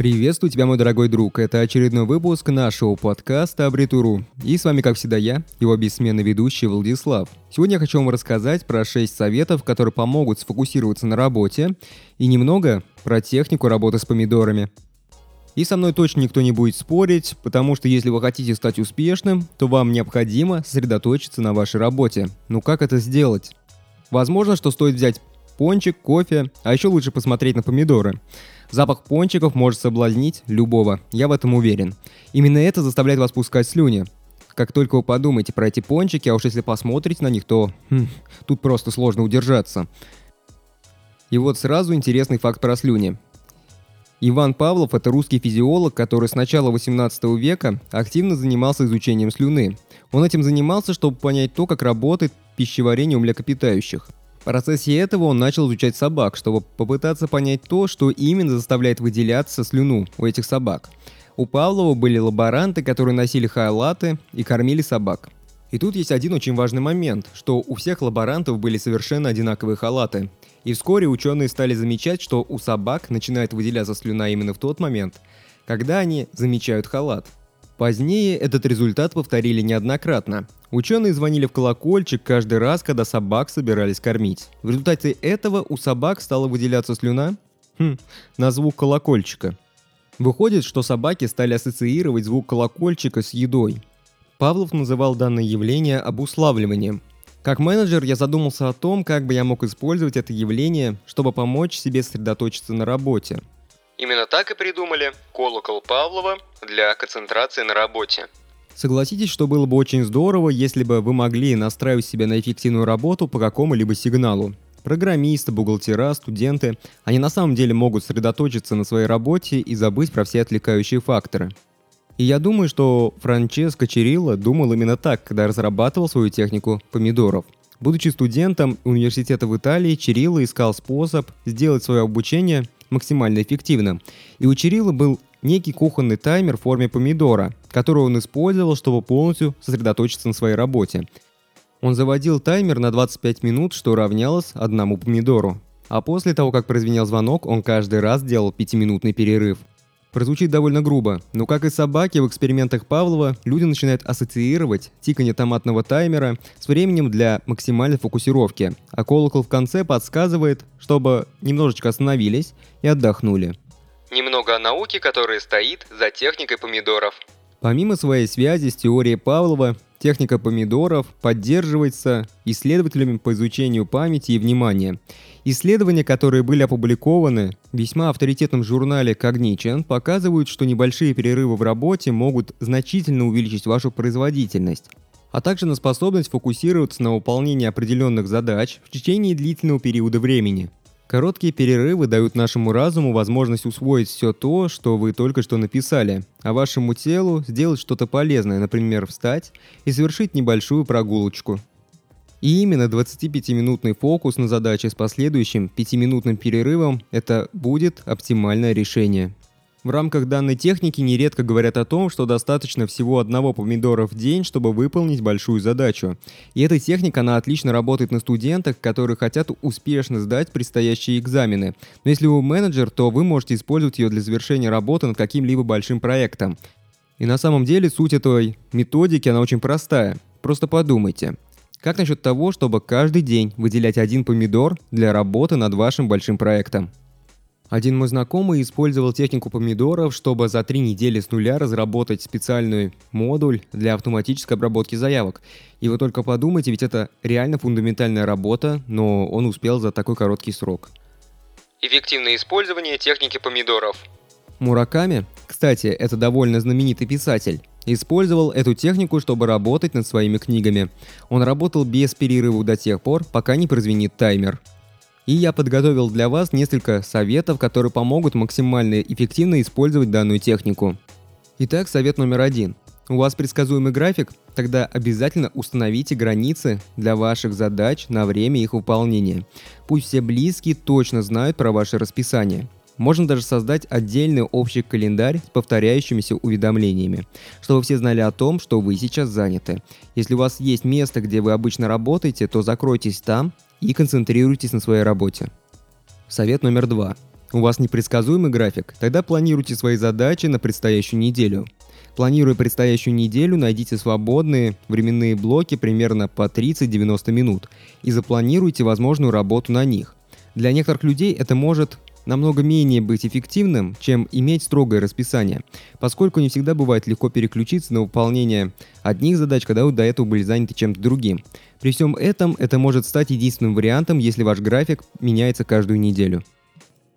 Приветствую тебя, мой дорогой друг. Это очередной выпуск нашего подкаста Абритуру. И с вами, как всегда, я, его бессменный ведущий Владислав. Сегодня я хочу вам рассказать про 6 советов, которые помогут сфокусироваться на работе, и немного про технику работы с помидорами. И со мной точно никто не будет спорить, потому что если вы хотите стать успешным, то вам необходимо сосредоточиться на вашей работе. Ну как это сделать? Возможно, что стоит взять пончик, кофе, а еще лучше посмотреть на помидоры. Запах пончиков может соблазнить любого, я в этом уверен. Именно это заставляет вас пускать слюни. Как только вы подумаете про эти пончики, а уж если посмотрите на них, то хм, тут просто сложно удержаться. И вот сразу интересный факт про слюни. Иван Павлов – это русский физиолог, который с начала 18 века активно занимался изучением слюны. Он этим занимался, чтобы понять то, как работает пищеварение у млекопитающих – в процессе этого он начал изучать собак, чтобы попытаться понять то, что именно заставляет выделяться слюну у этих собак. У Павлова были лаборанты, которые носили халаты и кормили собак. И тут есть один очень важный момент, что у всех лаборантов были совершенно одинаковые халаты. И вскоре ученые стали замечать, что у собак начинает выделяться слюна именно в тот момент, когда они замечают халат. Позднее этот результат повторили неоднократно, Ученые звонили в колокольчик каждый раз, когда собак собирались кормить. В результате этого у собак стала выделяться слюна хм, на звук колокольчика. Выходит, что собаки стали ассоциировать звук колокольчика с едой. Павлов называл данное явление обуславливанием. Как менеджер я задумался о том, как бы я мог использовать это явление, чтобы помочь себе сосредоточиться на работе. Именно так и придумали колокол Павлова для концентрации на работе. Согласитесь, что было бы очень здорово, если бы вы могли настраивать себя на эффективную работу по какому-либо сигналу. Программисты, бухгалтера, студенты, они на самом деле могут сосредоточиться на своей работе и забыть про все отвлекающие факторы. И я думаю, что Франческо Черилла думал именно так, когда разрабатывал свою технику помидоров. Будучи студентом университета в Италии, Черилла искал способ сделать свое обучение максимально эффективным. И у Черилла был некий кухонный таймер в форме помидора, который он использовал, чтобы полностью сосредоточиться на своей работе. Он заводил таймер на 25 минут, что равнялось одному помидору. А после того, как прозвенел звонок, он каждый раз делал 5-минутный перерыв. Прозвучит довольно грубо, но как и собаки в экспериментах Павлова, люди начинают ассоциировать тикание томатного таймера с временем для максимальной фокусировки, а колокол в конце подсказывает, чтобы немножечко остановились и отдохнули. Немного о науке, которая стоит за техникой помидоров. Помимо своей связи с теорией Павлова, техника помидоров поддерживается исследователями по изучению памяти и внимания. Исследования, которые были опубликованы в весьма авторитетном журнале Cognition, показывают, что небольшие перерывы в работе могут значительно увеличить вашу производительность а также на способность фокусироваться на выполнении определенных задач в течение длительного периода времени. Короткие перерывы дают нашему разуму возможность усвоить все то, что вы только что написали, а вашему телу сделать что-то полезное, например, встать и совершить небольшую прогулочку. И именно 25-минутный фокус на задаче с последующим 5-минутным перерывом – это будет оптимальное решение. В рамках данной техники нередко говорят о том, что достаточно всего одного помидора в день, чтобы выполнить большую задачу. И эта техника, она отлично работает на студентах, которые хотят успешно сдать предстоящие экзамены. Но если вы менеджер, то вы можете использовать ее для завершения работы над каким-либо большим проектом. И на самом деле суть этой методики, она очень простая. Просто подумайте. Как насчет того, чтобы каждый день выделять один помидор для работы над вашим большим проектом? Один мой знакомый использовал технику помидоров, чтобы за три недели с нуля разработать специальный модуль для автоматической обработки заявок. И вы только подумайте, ведь это реально фундаментальная работа, но он успел за такой короткий срок. Эффективное использование техники помидоров. Мураками, кстати, это довольно знаменитый писатель, использовал эту технику, чтобы работать над своими книгами. Он работал без перерыва до тех пор, пока не прозвенит таймер. И я подготовил для вас несколько советов, которые помогут максимально эффективно использовать данную технику. Итак, совет номер один. У вас предсказуемый график? Тогда обязательно установите границы для ваших задач на время их выполнения. Пусть все близкие точно знают про ваше расписание. Можно даже создать отдельный общий календарь с повторяющимися уведомлениями, чтобы все знали о том, что вы сейчас заняты. Если у вас есть место, где вы обычно работаете, то закройтесь там и концентрируйтесь на своей работе. Совет номер два. У вас непредсказуемый график? Тогда планируйте свои задачи на предстоящую неделю. Планируя предстоящую неделю, найдите свободные временные блоки примерно по 30-90 минут и запланируйте возможную работу на них. Для некоторых людей это может намного менее быть эффективным, чем иметь строгое расписание, поскольку не всегда бывает легко переключиться на выполнение одних задач, когда вы до этого были заняты чем-то другим. При всем этом это может стать единственным вариантом, если ваш график меняется каждую неделю.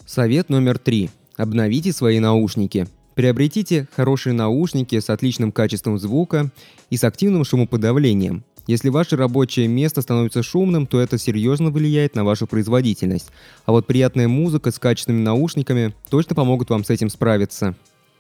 Совет номер три. Обновите свои наушники. Приобретите хорошие наушники с отличным качеством звука и с активным шумоподавлением. Если ваше рабочее место становится шумным, то это серьезно влияет на вашу производительность. А вот приятная музыка с качественными наушниками точно помогут вам с этим справиться.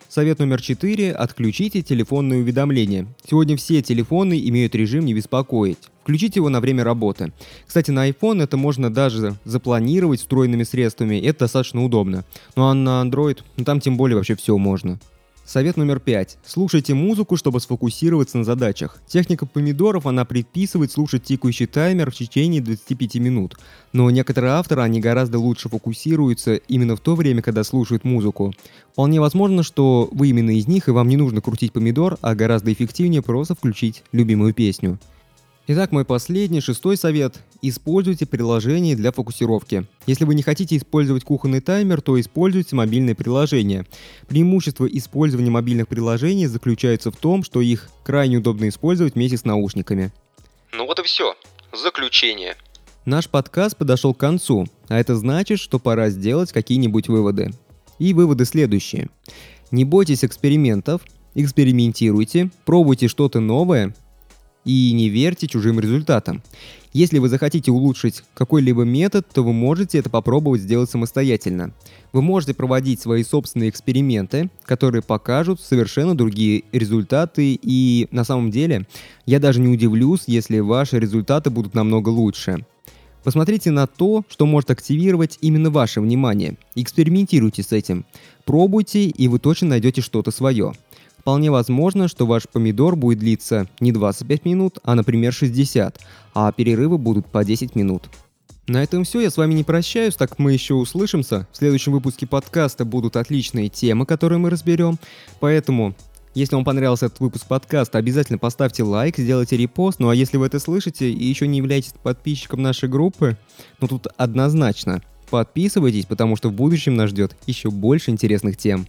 Совет номер 4. Отключите телефонные уведомления. Сегодня все телефоны имеют режим «Не беспокоить». Включите его на время работы. Кстати, на iPhone это можно даже запланировать встроенными средствами, это достаточно удобно. Ну а на Android, ну там тем более вообще все можно. Совет номер пять. Слушайте музыку, чтобы сфокусироваться на задачах. Техника помидоров, она предписывает слушать тикающий таймер в течение 25 минут. Но некоторые авторы, они гораздо лучше фокусируются именно в то время, когда слушают музыку. Вполне возможно, что вы именно из них, и вам не нужно крутить помидор, а гораздо эффективнее просто включить любимую песню. Итак, мой последний, шестой совет. Используйте приложение для фокусировки. Если вы не хотите использовать кухонный таймер, то используйте мобильные приложения. Преимущество использования мобильных приложений заключается в том, что их крайне удобно использовать вместе с наушниками. Ну вот и все. Заключение. Наш подкаст подошел к концу, а это значит, что пора сделать какие-нибудь выводы. И выводы следующие. Не бойтесь экспериментов, экспериментируйте, пробуйте что-то новое и не верьте чужим результатам. Если вы захотите улучшить какой-либо метод, то вы можете это попробовать сделать самостоятельно. Вы можете проводить свои собственные эксперименты, которые покажут совершенно другие результаты, и на самом деле я даже не удивлюсь, если ваши результаты будут намного лучше. Посмотрите на то, что может активировать именно ваше внимание. Экспериментируйте с этим. Пробуйте, и вы точно найдете что-то свое. Вполне возможно, что ваш помидор будет длиться не 25 минут, а, например, 60, а перерывы будут по 10 минут. На этом все, я с вами не прощаюсь, так мы еще услышимся. В следующем выпуске подкаста будут отличные темы, которые мы разберем. Поэтому, если вам понравился этот выпуск подкаста, обязательно поставьте лайк, сделайте репост. Ну а если вы это слышите и еще не являетесь подписчиком нашей группы, ну тут однозначно подписывайтесь, потому что в будущем нас ждет еще больше интересных тем.